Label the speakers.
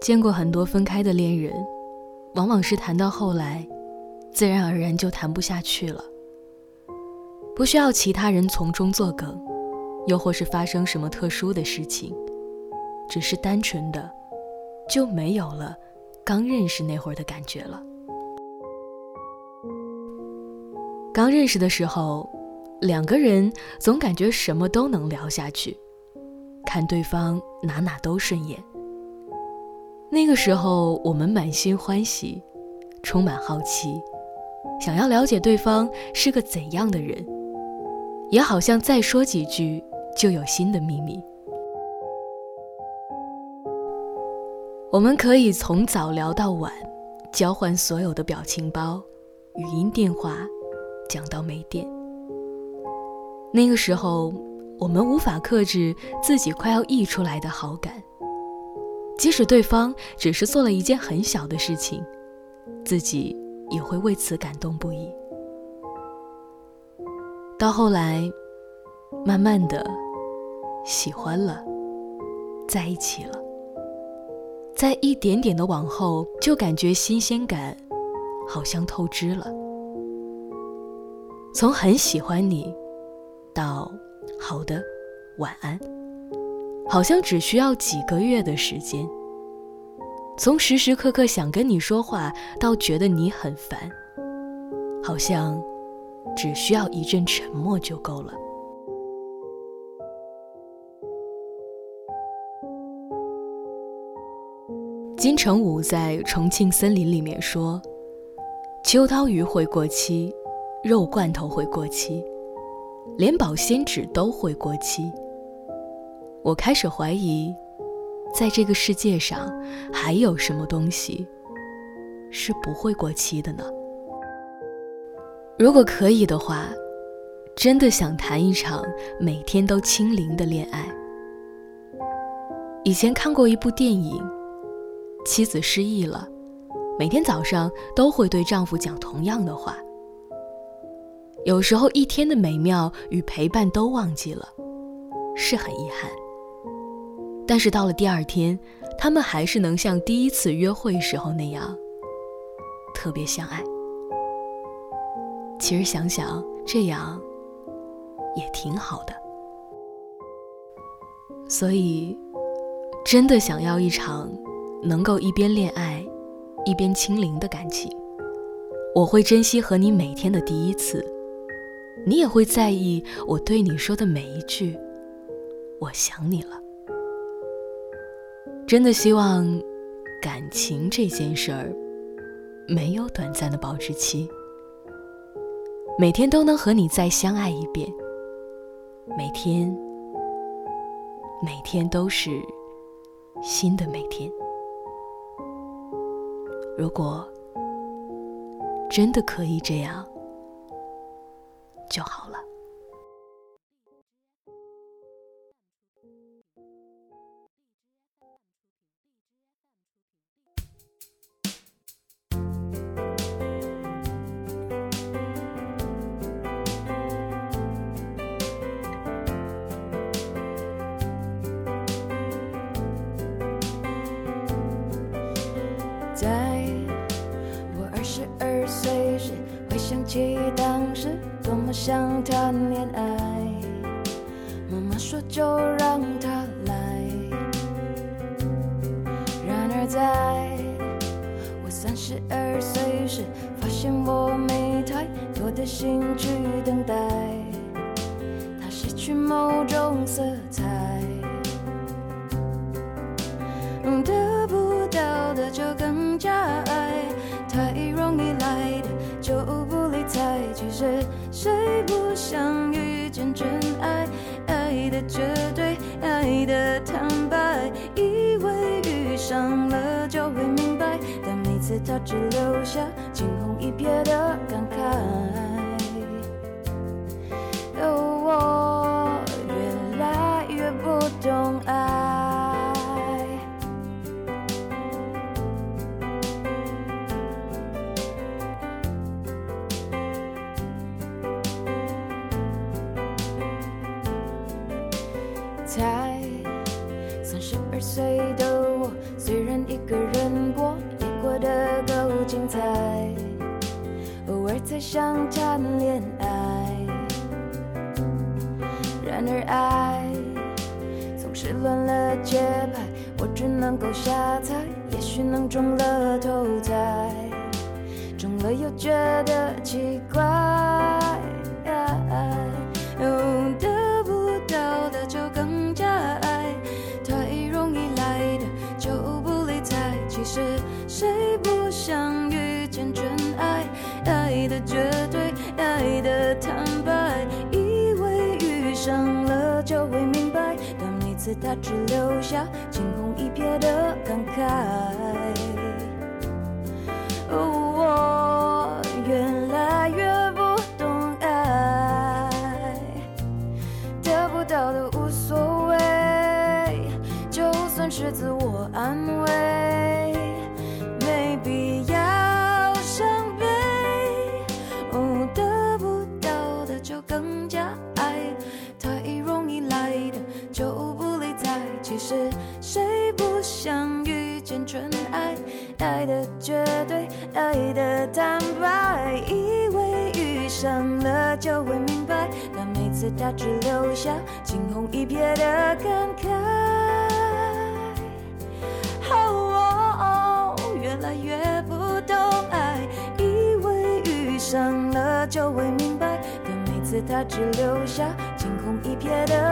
Speaker 1: 见过很多分开的恋人，往往是谈到后来，自然而然就谈不下去了，不需要其他人从中作梗，又或是发生什么特殊的事情，只是单纯的就没有了刚认识那会儿的感觉了。刚认识的时候，两个人总感觉什么都能聊下去，看对方哪哪都顺眼。那个时候，我们满心欢喜，充满好奇，想要了解对方是个怎样的人，也好像再说几句就有新的秘密。我们可以从早聊到晚，交换所有的表情包、语音电话。讲到没电，那个时候我们无法克制自己快要溢出来的好感，即使对方只是做了一件很小的事情，自己也会为此感动不已。到后来，慢慢的喜欢了，在一起了，在一点点的往后，就感觉新鲜感好像透支了。从很喜欢你，到好的晚安，好像只需要几个月的时间。从时时刻刻想跟你说话，到觉得你很烦，好像只需要一阵沉默就够了。金城武在《重庆森林》里面说：“秋刀鱼会过期。”肉罐头会过期，连保鲜纸都会过期。我开始怀疑，在这个世界上还有什么东西是不会过期的呢？如果可以的话，真的想谈一场每天都清零的恋爱。以前看过一部电影，妻子失忆了，每天早上都会对丈夫讲同样的话。有时候一天的美妙与陪伴都忘记了，是很遗憾。但是到了第二天，他们还是能像第一次约会时候那样，特别相爱。其实想想这样，也挺好的。所以，真的想要一场能够一边恋爱，一边清零的感情，我会珍惜和你每天的第一次。你也会在意我对你说的每一句“我想你了”。真的希望感情这件事儿没有短暂的保质期，每天都能和你再相爱一遍，每天每天都是新的每天。如果真的可以这样。就好了。
Speaker 2: 起当时。多么想谈恋爱，妈妈说就让他来。然而在我三十二岁时，发现我没太多的心去等待，他失去某种色彩，谁，谁不想遇见真爱？爱的绝对，爱的坦白，以为遇上了就会明白，但每次他只留下惊鸿一瞥的感才三十二岁的我，虽然一个人过，也过得够精彩。偶尔才想谈恋爱，然而爱总是乱了节拍，我只能够瞎猜，也许能中了头彩，中了又觉得奇怪。次他只留下惊鸿一瞥的感慨。我越来越不懂爱，得不到的无所谓，就算是自我安慰，是。谁不想遇见真爱？爱的绝对，爱的坦白，以为遇上了就会明白，但每次他只留下惊鸿一瞥的感慨。哦，越来越不懂爱，以为遇上了就会明白，但每次他只留下惊鸿一瞥的。